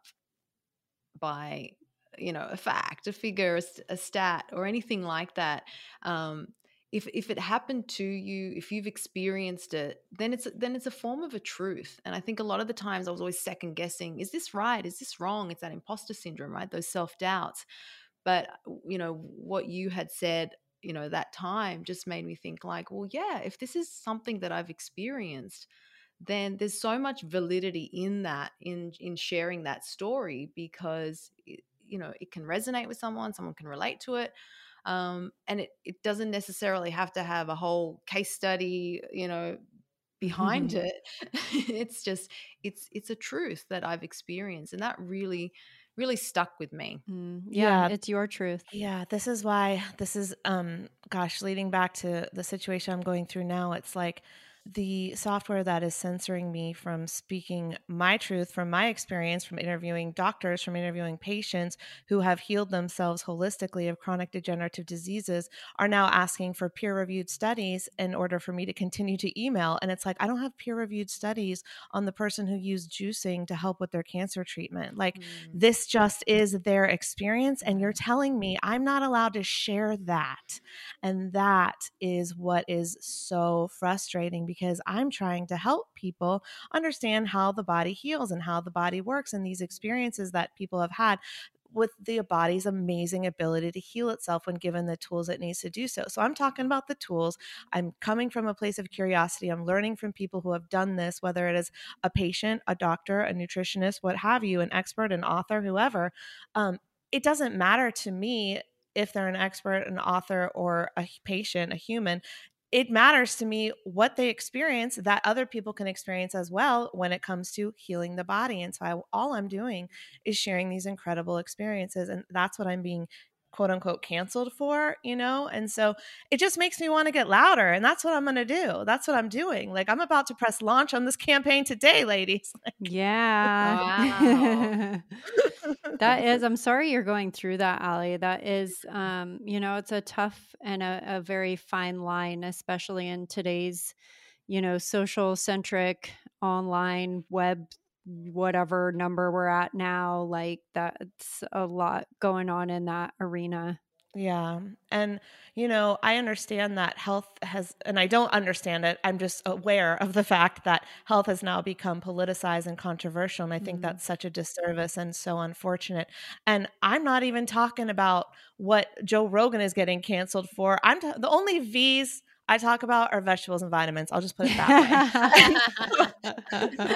by you know a fact, a figure, a, a stat, or anything like that. Um, if if it happened to you, if you've experienced it, then it's then it's a form of a truth. And I think a lot of the times I was always second guessing: is this right? Is this wrong? It's that imposter syndrome, right? Those self doubts. But, you know, what you had said, you know, that time just made me think, like, well, yeah, if this is something that I've experienced, then there's so much validity in that in in sharing that story because it, you know it can resonate with someone someone can relate to it um, and it, it doesn't necessarily have to have a whole case study you know behind mm-hmm. it it's just it's it's a truth that i've experienced and that really really stuck with me. Mm, yeah, yeah, it's your truth. Yeah, this is why this is um gosh, leading back to the situation I'm going through now, it's like the software that is censoring me from speaking my truth from my experience from interviewing doctors from interviewing patients who have healed themselves holistically of chronic degenerative diseases are now asking for peer reviewed studies in order for me to continue to email. And it's like i don't have peer reviewed studies on the person who used juicing to help with their cancer treatment. Like mm. this just is their experience and you're telling me i'm not allowed to share that. And that is what is so frustrating because I'm trying to help people understand how the body heals and how the body works and these experiences that people have had with the body's amazing ability to heal itself when given the tools it needs to do so. So I'm talking about the tools. I'm coming from a place of curiosity. I'm learning from people who have done this, whether it is a patient, a doctor, a nutritionist, what have you, an expert, an author, whoever. Um, it doesn't matter to me if they're an expert, an author, or a patient, a human, it matters to me what they experience that other people can experience as well when it comes to healing the body. And so I, all I'm doing is sharing these incredible experiences. And that's what I'm being quote unquote canceled for, you know? And so it just makes me want to get louder. And that's what I'm going to do. That's what I'm doing. Like I'm about to press launch on this campaign today, ladies. yeah. that is, I'm sorry you're going through that, Allie. That is, um, you know, it's a tough and a, a very fine line, especially in today's, you know, social centric online web whatever number we're at now like that's a lot going on in that arena yeah. And, you know, I understand that health has, and I don't understand it. I'm just aware of the fact that health has now become politicized and controversial. And I think mm-hmm. that's such a disservice and so unfortunate. And I'm not even talking about what Joe Rogan is getting canceled for. I'm t- the only V's I talk about are vegetables and vitamins. I'll just put it that way.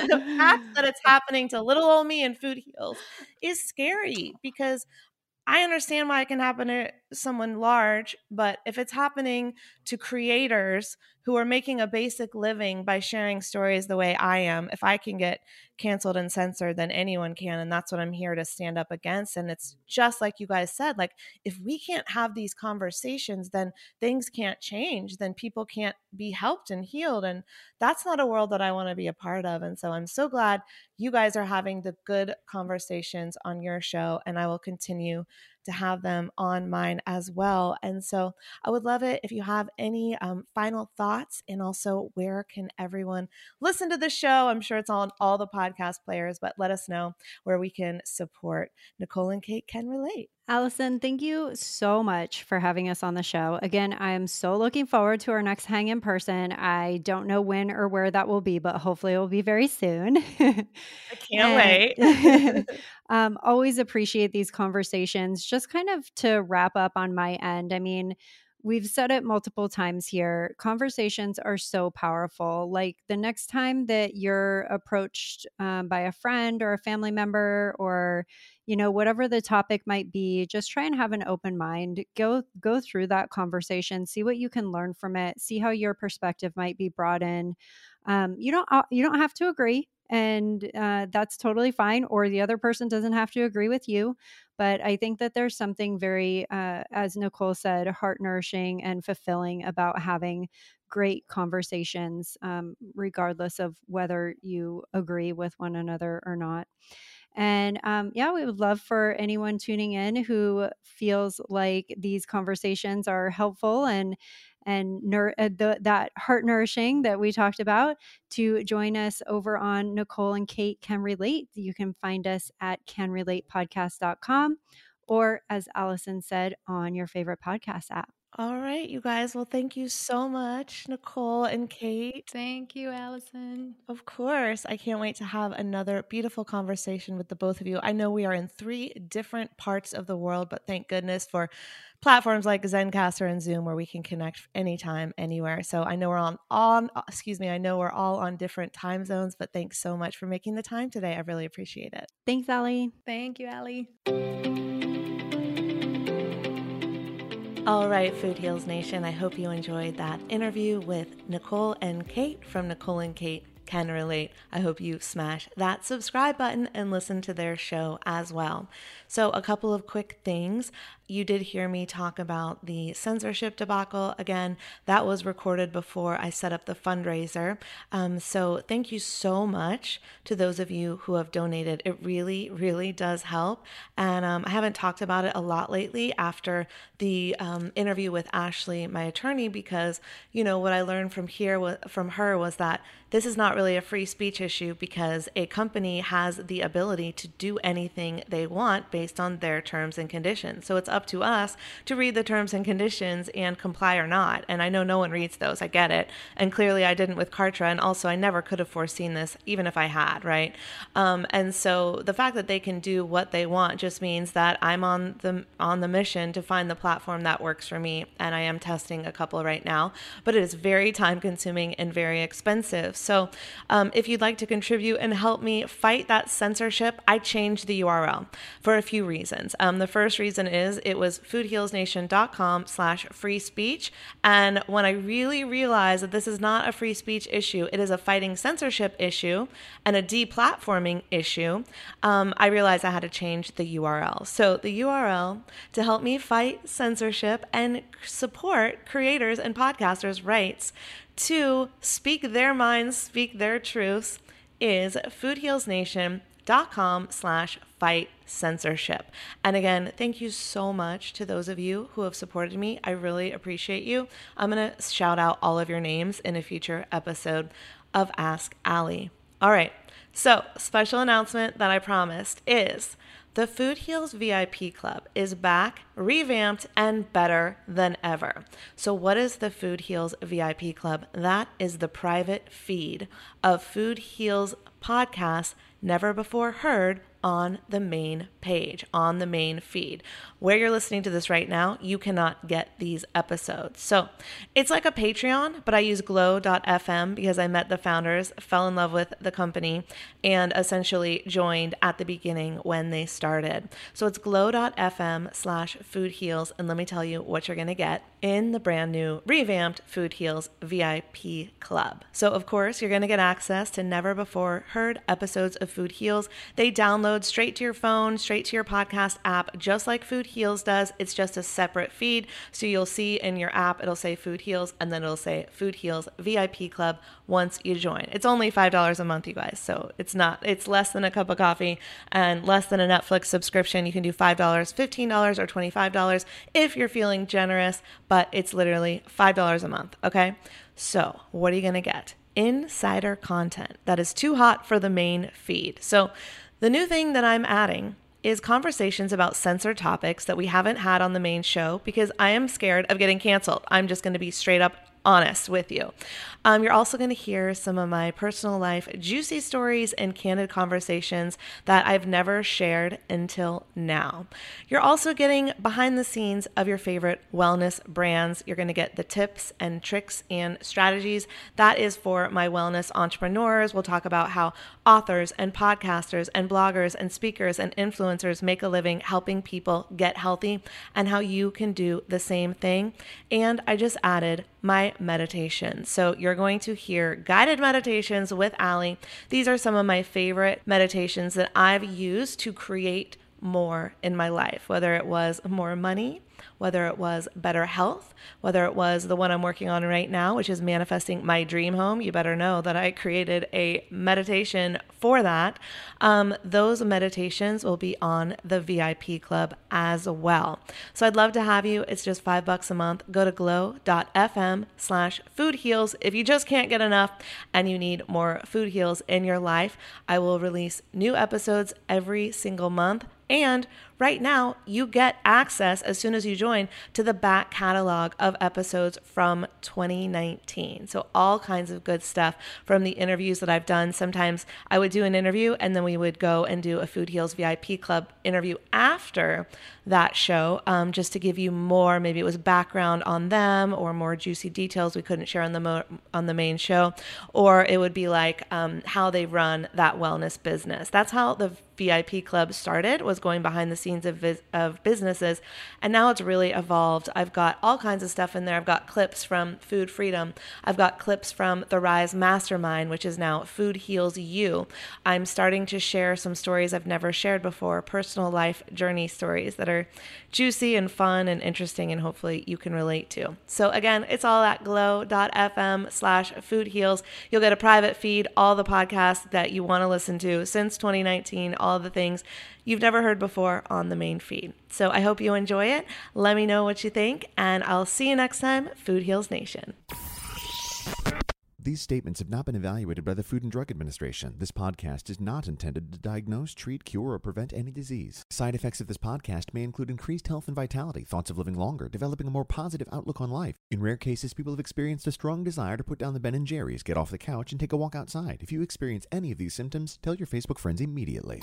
the fact that it's happening to little old me and food heals is scary because I understand why it can happen to someone large, but if it's happening to creators who are making a basic living by sharing stories the way I am, if I can get canceled and censored, then anyone can. And that's what I'm here to stand up against. And it's just like you guys said like, if we can't have these conversations, then things can't change, then people can't be helped and healed. And that's not a world that I want to be a part of. And so I'm so glad you guys are having the good conversations on your show. And I will continue to have them on mine as well. And so I would love it if you have any um, final thoughts and also where can everyone listen to the show? I'm sure it's on all the podcast players, but let us know where we can support. Nicole and Kate can relate. Allison, thank you so much for having us on the show. Again, I am so looking forward to our next hang in person. I don't know when or where that will be, but hopefully it will be very soon. I can't wait. um, always appreciate these conversations. Just kind of to wrap up on my end, I mean, we've said it multiple times here conversations are so powerful like the next time that you're approached um, by a friend or a family member or you know whatever the topic might be just try and have an open mind go go through that conversation see what you can learn from it see how your perspective might be brought in. Um, you don't uh, you don't have to agree and uh, that's totally fine or the other person doesn't have to agree with you but i think that there's something very uh, as nicole said heart nourishing and fulfilling about having great conversations um, regardless of whether you agree with one another or not. And um, yeah, we would love for anyone tuning in who feels like these conversations are helpful and and nur- uh, the, that heart nourishing that we talked about to join us over on Nicole and Kate Can Relate. You can find us at canrelatepodcast.com or, as Allison said, on your favorite podcast app. All right, you guys. Well, thank you so much, Nicole and Kate. Thank you, Allison. Of course. I can't wait to have another beautiful conversation with the both of you. I know we are in three different parts of the world, but thank goodness for platforms like Zencastr and Zoom where we can connect anytime, anywhere. So I know we're on on uh, excuse me, I know we're all on different time zones, but thanks so much for making the time today. I really appreciate it. Thanks, Allie. Thank you, Allie. All right, Food Heals Nation, I hope you enjoyed that interview with Nicole and Kate from Nicole and Kate Can Relate. I hope you smash that subscribe button and listen to their show as well. So, a couple of quick things. You did hear me talk about the censorship debacle. Again, that was recorded before I set up the fundraiser. Um, so, thank you so much to those of you who have donated. It really, really does help. And um, I haven't talked about it a lot lately after the um, interview with Ashley, my attorney, because, you know, what I learned from here, from her, was that this is not really a free speech issue because a company has the ability to do anything they want based on their terms and conditions. So it's up to us to read the terms and conditions and comply or not. And I know no one reads those. I get it. And clearly I didn't with Kartra. And also I never could have foreseen this, even if I had, right? Um, and so the fact that they can do what they want just means that I'm on the on the mission to find the platform that works for me. And I am testing a couple right now, but it is very time consuming and very expensive. So um, if you'd like to contribute and help me fight that censorship, I changed the URL for a few reasons. Um, the first reason is it was foodhealsnation.com slash free speech. And when I really realized that this is not a free speech issue, it is a fighting censorship issue and a deplatforming issue, um, I realized I had to change the URL. So the URL to help me fight censorship and support creators and podcasters' rights to speak their minds, speak their truths is foodhealsnation.com slash fight censorship. And again, thank you so much to those of you who have supported me. I really appreciate you. I'm going to shout out all of your names in a future episode of Ask Allie. All right. So, special announcement that I promised is the Food Heals VIP Club is back, revamped, and better than ever. So, what is the Food Heals VIP Club? That is the private feed of Food Heals podcasts never before heard on the main page, on the main feed. Where you're listening to this right now, you cannot get these episodes. So it's like a Patreon, but I use glow.fm because I met the founders, fell in love with the company, and essentially joined at the beginning when they started. So it's glow.fm slash food heals. And let me tell you what you're going to get in the brand new revamped Food Heals VIP Club. So, of course, you're going to get access to never before heard episodes of Food Heals. They download straight to your phone, straight to your podcast app, just like Food Heals does. It's just a separate feed. So, you'll see in your app, it'll say Food Heals, and then it'll say Food Heals VIP Club once you join. It's only $5 a month, you guys. So, it's not, it's less than a cup of coffee and less than a Netflix subscription. You can do $5, $15, or $25 if you're feeling generous but it's literally $5 a month. Okay. So, what are you going to get? Insider content that is too hot for the main feed. So, the new thing that I'm adding is conversations about censored topics that we haven't had on the main show because I am scared of getting canceled. I'm just going to be straight up honest with you. Um, you're also going to hear some of my personal life juicy stories and candid conversations that I've never shared until now. You're also getting behind the scenes of your favorite wellness brands. You're going to get the tips and tricks and strategies. That is for my wellness entrepreneurs. We'll talk about how authors and podcasters and bloggers and speakers and influencers make a living helping people get healthy and how you can do the same thing. And I just added my meditation. So you're going to hear guided meditations with Allie. These are some of my favorite meditations that I've used to create more in my life, whether it was more money, whether it was better health, whether it was the one I'm working on right now, which is manifesting my dream home. You better know that I created a meditation for that. Um, those meditations will be on the VIP club as well. So I'd love to have you. It's just five bucks a month. Go to glow.fm slash food heals. If you just can't get enough and you need more food heals in your life, I will release new episodes every single month. And right now, you get access as soon as you join to the back catalog of episodes from 2019. So, all kinds of good stuff from the interviews that I've done. Sometimes I would do an interview and then we would go and do a Food Heals VIP Club interview after that show um, just to give you more. Maybe it was background on them or more juicy details we couldn't share on the, mo- on the main show. Or it would be like um, how they run that wellness business. That's how the VIP club started was going behind the scenes of, vis- of businesses and now it's really evolved. I've got all kinds of stuff in there. I've got clips from food freedom. I've got clips from the rise mastermind which is now food heals you. I'm starting to share some stories i've never shared before personal life journey stories that are juicy and fun and interesting and hopefully you can relate to. So again it's all at glow.fm slash food heals. You'll get a private feed all the podcasts that you want to listen to since 2019 all the things you've never heard before on the main feed. So I hope you enjoy it. Let me know what you think, and I'll see you next time, Food Heals Nation. These statements have not been evaluated by the Food and Drug Administration. This podcast is not intended to diagnose, treat, cure, or prevent any disease. Side effects of this podcast may include increased health and vitality, thoughts of living longer, developing a more positive outlook on life. In rare cases, people have experienced a strong desire to put down the Ben and Jerry's, get off the couch, and take a walk outside. If you experience any of these symptoms, tell your Facebook friends immediately.